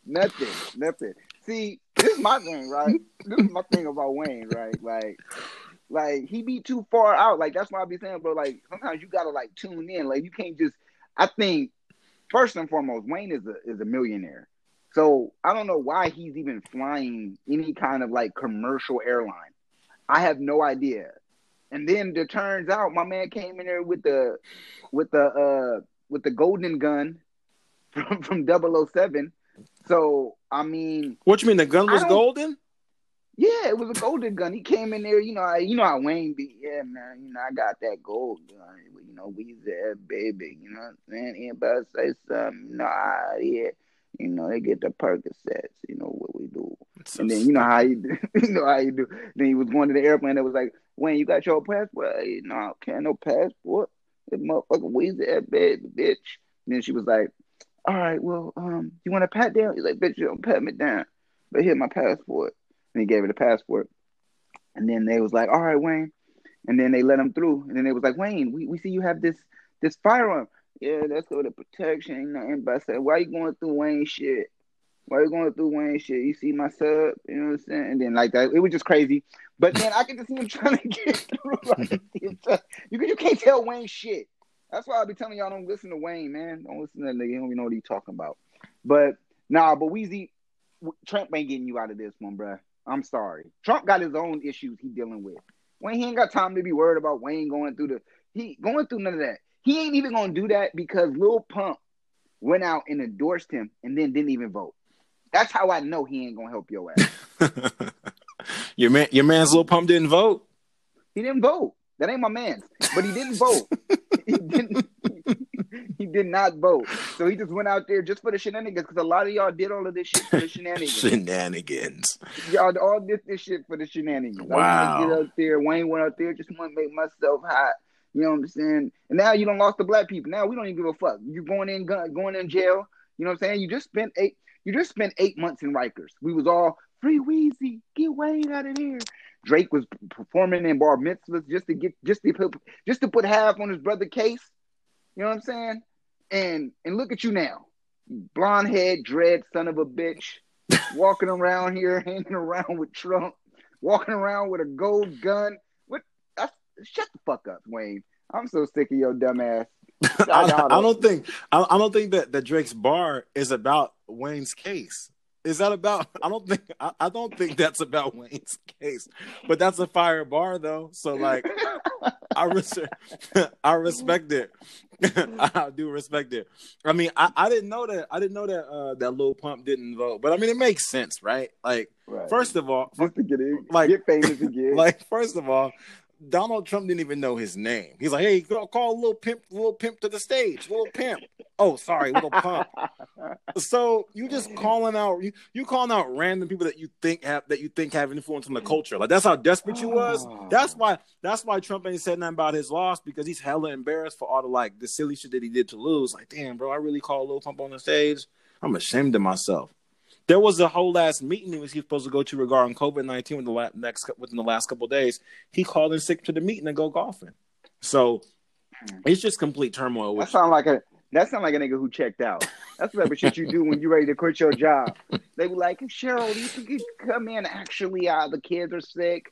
nothing, nothing. See, this is my thing, right? This is my thing about Wayne, right? Like, like he be too far out. Like that's why I be saying, bro. Like sometimes you gotta like tune in. Like you can't just. I think first and foremost, Wayne is a is a millionaire. So I don't know why he's even flying any kind of like commercial airline. I have no idea. And then it turns out my man came in there with the with the uh with the golden gun from from 007. So I mean What you mean the gun was golden? Yeah, it was a golden gun. He came in there, you know, I, you know how Wayne be. Yeah, man, you know, I got that gold gun. You know, we there, baby. You know what I'm saying? Anybody say something, you know, I, yeah. You know, they get the Percocets, you know what we do. So and then you know how you do, you know how you do. Then he was going to the airplane that was like, Wayne, you got your passport? You know, I can't no passport. That motherfucker Weezy that bad bitch. And then she was like, All right, well, um, you want to pat down? He's like, bitch, you don't pat me down. But here my passport. And he gave her the passport. And then they was like, All right, Wayne. And then they let him through. And then they was like, Wayne, we, we see you have this this firearm. Yeah, that's all the protection. You know, everybody said, Why you going through Wayne shit? Why you going through Wayne shit? You see my sub, you know what I'm saying? And then like that, it was just crazy. But then I can just see him trying to get through. Like, you, you can't tell Wayne shit. That's why I be telling y'all don't listen to Wayne, man. Don't listen to that nigga. He don't even know what he's talking about. But nah, but Weezy, Trump ain't getting you out of this one, bruh. I'm sorry. Trump got his own issues he dealing with. Wayne, he ain't got time to be worried about Wayne going through the he going through none of that. He ain't even gonna do that because Lil Pump went out and endorsed him and then didn't even vote. That's how I know he ain't gonna help your ass. your man, your man's Lil Pump didn't vote. He didn't vote. That ain't my man. But he didn't vote. he didn't. he did not vote. So he just went out there just for the shenanigans because a lot of y'all did all of this shit for the shenanigans. shenanigans. Y'all all did this shit for the shenanigans. Wow. I get out there. Wayne went out there just want to make myself hot. You know what I'm saying? And now you don't lost the black people. Now we don't even give a fuck. You're going in going in jail. You know what I'm saying? You just spent eight you just spent eight months in Rikers. We was all free Weezy, get Wayne out of here. Drake was performing in bar mitzvahs just to get just to put just to put half on his brother case. You know what I'm saying? And and look at you now, blonde head, dread, son of a bitch, walking around here, hanging around with Trump, walking around with a gold gun. Shut the fuck up, Wayne. I'm so sick of your dumb ass. I, I, don't think I, I, don't think that, that Drake's bar is about Wayne's case. Is that about? I don't think I, don't think that's about Wayne's case, but that's a fire bar though. So like, I res- I respect it. I do respect it. I mean, I, I didn't know that. I didn't know that uh, that Lil Pump didn't vote, but I mean, it makes sense, right? Like, right. first of all, just to get in, like get famous again. Like, first of all, Donald Trump didn't even know his name. He's like, "Hey, go call a little pimp, little pimp to the stage, little pimp." Oh, sorry, little pump. so you just calling out you, you calling out random people that you think have that you think have influence on the culture. Like that's how desperate you was. Oh. That's why that's why Trump ain't said nothing about his loss because he's hella embarrassed for all the like the silly shit that he did to lose. Like, damn, bro, I really called little Pump on the stage. I'm ashamed of myself. There was a whole last meeting he was supposed to go to regarding COVID nineteen within the la- next within the last couple days. He called in sick to the meeting and go golfing. So it's just complete turmoil. That sound like a that sound like a nigga who checked out. That's the type of shit you do when you're ready to quit your job. They were like, Cheryl, you think you come in? Actually, uh, the kids are sick,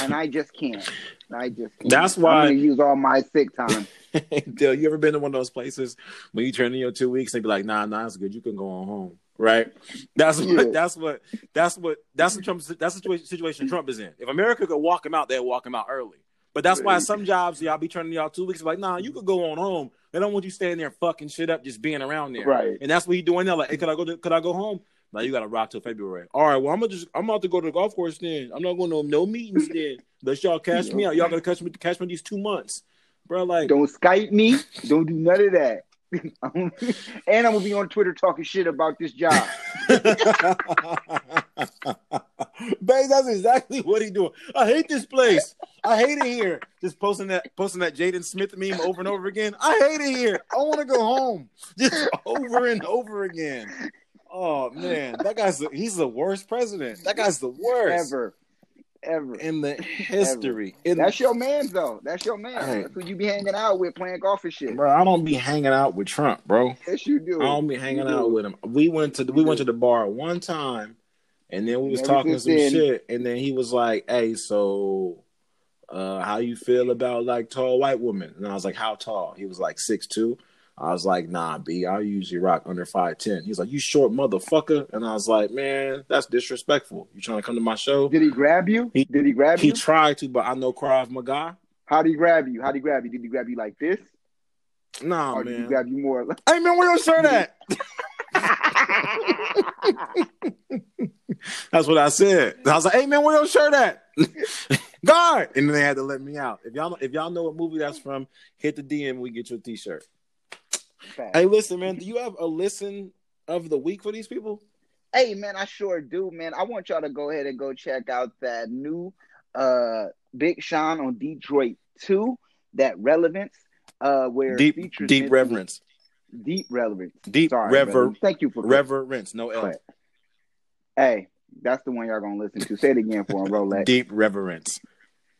and I just can't. I just can't. That's why I use all my sick time. Dill, you ever been to one of those places when you turn in your two weeks? They'd be like, Nah, nah, it's good. You can go on home right? That's what yeah. that's what that's what that's the Trump that's the situation, situation Trump is in. If America could walk him out, they'd walk him out early. But that's why some jobs y'all be turning y'all two weeks like, nah, you could go on home. They don't want you staying there fucking shit up, just being around there. Right. And that's what he doing now. Like, hey, could I go to, could I go home? Now you gotta rock till February. All right, well I'm gonna just I'm about to go to the golf course then. I'm not going to no meetings then. Let y'all cash me out. Y'all gonna catch me catch me these two months. Bro, like don't Skype me. Don't do none of that. and I'm gonna be on Twitter talking shit about this job. Babe, that's exactly what he doing. I hate this place. I hate it here. Just posting that posting that Jaden Smith meme over and over again. I hate it here. I want to go home. Just over and over again. Oh man, that guy's the, he's the worst president. That guy's the worst ever ever in the history. In That's your man, though. That's your man. Hey. That's who you be hanging out with, playing golf and shit. Bro, I don't be hanging out with Trump, bro. Yes, you do. I don't be hanging out with him. We went to we went to the bar one time And then we was talking some then. shit, and then he was like, "Hey, so uh, how you feel about like tall white women?" And I was like, "How tall?" He was like six two. I was like, "Nah, B, I usually rock under five ten. He's like, "You short motherfucker," and I was like, "Man, that's disrespectful. You trying to come to my show?" Did he grab you? He, Did he grab he you? He tried to, but I know Krav Maga. How did he grab you? How did he grab you? Did he grab you like this? Nah, or man. Did he grab you more? hey man, where your shirt at? That's what I said. I was like, "Hey man, where your shirt at?" Guard, and then they had to let me out. If y'all if y'all know what movie that's from, hit the DM. We get your T-shirt. Hey, listen, man. Do you have a listen of the week for these people? Hey, man, I sure do, man. I want y'all to go ahead and go check out that new uh Big Sean on Detroit Two. That relevance, uh, where deep deep reverence, deep relevance, deep Sorry, rever. Thank you for reverence. No L. Hey, that's the one y'all gonna listen to. Say it again for him, Rolex. Deep reverence.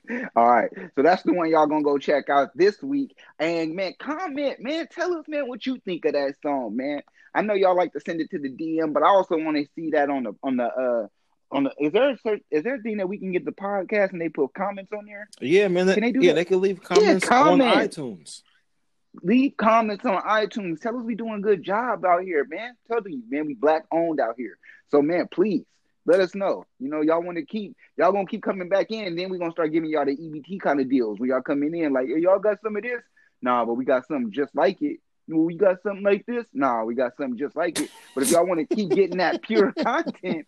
All right, so that's the one y'all gonna go check out this week. And man, comment, man, tell us, man, what you think of that song, man. I know y'all like to send it to the DM, but I also want to see that on the on the uh on the. Is there a certain, is there a thing that we can get the podcast and they put comments on there? Yeah, man. Can they do yeah, that? they can leave comments yeah, comment. on iTunes. Leave comments on iTunes. Tell us we doing a good job out here, man. Tell you, man, we black owned out here. So, man, please let us know. You know, y'all want to keep y'all gonna keep coming back in, and then we're gonna start giving y'all the EBT kind of deals when y'all coming in like, hey, y'all got some of this? Nah, but we got something just like it. We got something like this? Nah, we got something just like it. But if y'all want to keep getting that pure content,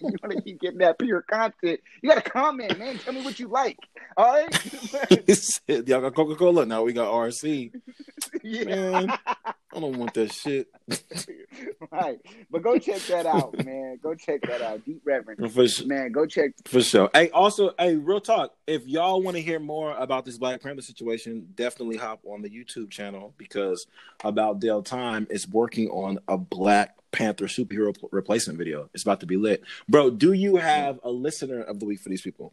you want to keep getting that pure content, you got to comment, man. Tell me what you like. All right. y'all got Coca Cola. Now we got RC. Yeah. Man, I don't want that shit. right. But go check that out, man. Go check that out. Deep reverence. For sure. Man, go check. For sure. Hey, also, hey, real talk. If y'all want to hear more about this Black Panther situation, definitely hop on the YouTube channel because About Dale Time is working on a Black Panther superhero replacement video. It's about to be lit. Bro, do you have a listener of the week for these people?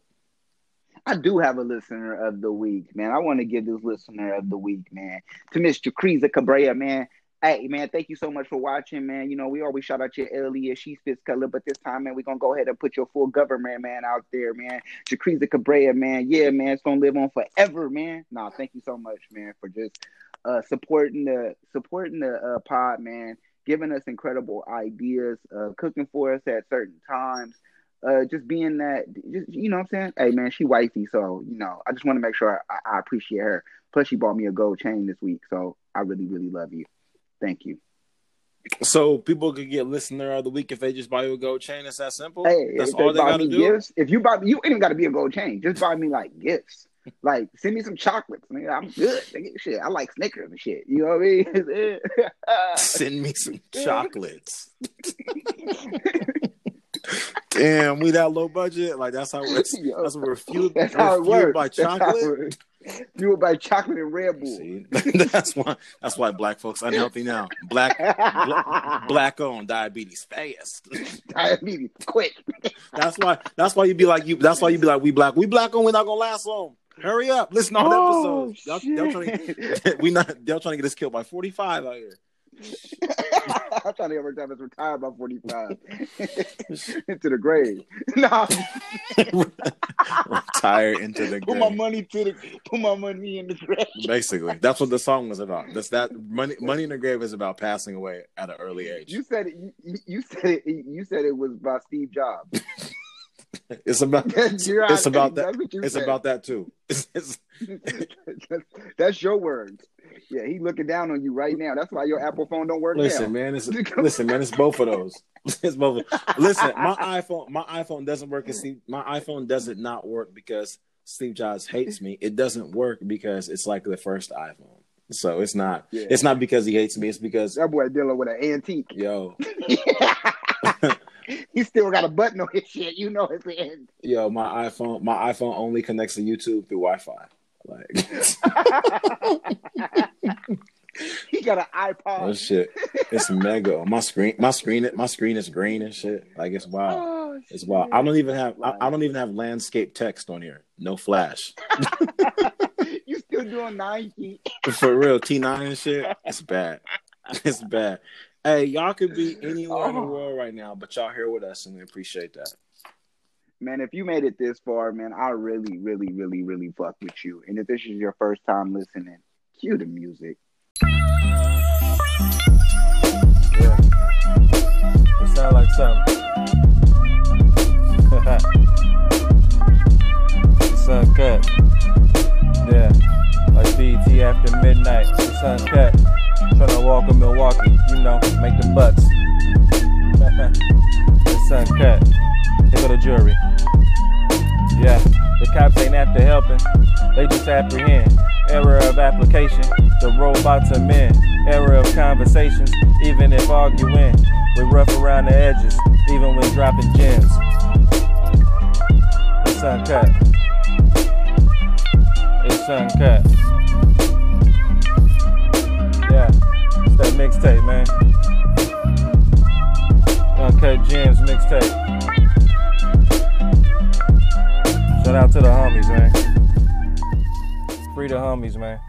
I do have a listener of the week, man. I want to give this listener of the week, man, to Miss Jacriza Cabrera, man. Hey, man, thank you so much for watching, man. You know, we always shout out your earlier She's Fits color, but this time, man, we're going to go ahead and put your full government, man, out there, man. Jacriza Cabrera, man. Yeah, man, it's going to live on forever, man. Nah, thank you so much, man, for just uh, supporting the supporting the uh, pod, man, giving us incredible ideas, uh, cooking for us at certain times uh, just being that, just you know what I'm saying? Hey man, she wifey, so you know, I just want to make sure I, I, appreciate her. Plus, she bought me a gold chain this week, so I really, really love you. Thank you. So people could get listener of the week if they just buy you a gold chain. It's that simple. Hey, that's all they, gotta do. Gifts, if you buy, you ain't got to be a gold chain. Just buy me like gifts. like send me some chocolates. Man. I'm good. Shit, I like Snickers and shit. You know what I mean? send me some chocolates. Damn, we that low budget. Like that's how we're Yo, that's what we're fueled. That's we're how it fueled works. by chocolate. Fueled by chocolate and Red Bull. See, that's why. That's why black folks unhealthy now. Black, black, black owned diabetes fast. diabetes quick. that's why. That's why you be like you. That's why you be like we black. We black on We're not gonna last long. Hurry up! Listen to all oh, episodes. Y'all, y'all trying to, we not. They're trying to get us killed by forty five out here. I'm trying to get retired as retired by 45 into the grave. No, retire into the put my money to the put my money in the grave. Basically, that's what the song was about. That's that money. Money in the grave is about passing away at an early age. You said it. You, you said it. You said it was by Steve Jobs. It's about it's about that. It's said. about that too. That's your words. Yeah, he looking down on you right now. That's why your Apple phone don't work. Listen, now. man. It's, listen, man. It's both of those. It's both. listen, my iPhone, my iPhone doesn't work. Steve, my iPhone doesn't not work because Steve Jobs hates me. It doesn't work because it's like the first iPhone. So it's not. Yeah. It's not because he hates me. It's because that boy dealing with an antique. Yo. he still got a button on his shit. You know it's the end. Yo, my iPhone, my iPhone only connects to YouTube through Wi-Fi. Like he got an iPod. Oh shit! It's mega. My screen, my screen, my screen is green and shit. Like it's wild. Oh, it's wild. I don't even have. I, I, don't even have landscape text on here. No flash. you still doing Nike? For real, T nine and shit. It's bad. It's bad. Hey, y'all could be anywhere in the oh. world right now, but y'all here with us, and we appreciate that. Man, if you made it this far, man, I really, really, really, really fuck with you. And if this is your first time listening, cue the music. Yeah. It sound like something. sun cut. Yeah. Like BT after midnight. The sun cut. Tryna walk in Milwaukee, you know, make the bucks. the sun cut. Here go the jury. Yeah, the cops ain't after helping, they just apprehend. Error of application, the robots are men. Error of conversations, even if arguing. We rough around the edges, even when dropping gems. It's uncut. It's uncut. That mixtape, man. Uncut Gems mixtape. Shout out to the homies, man. Free the homies, man.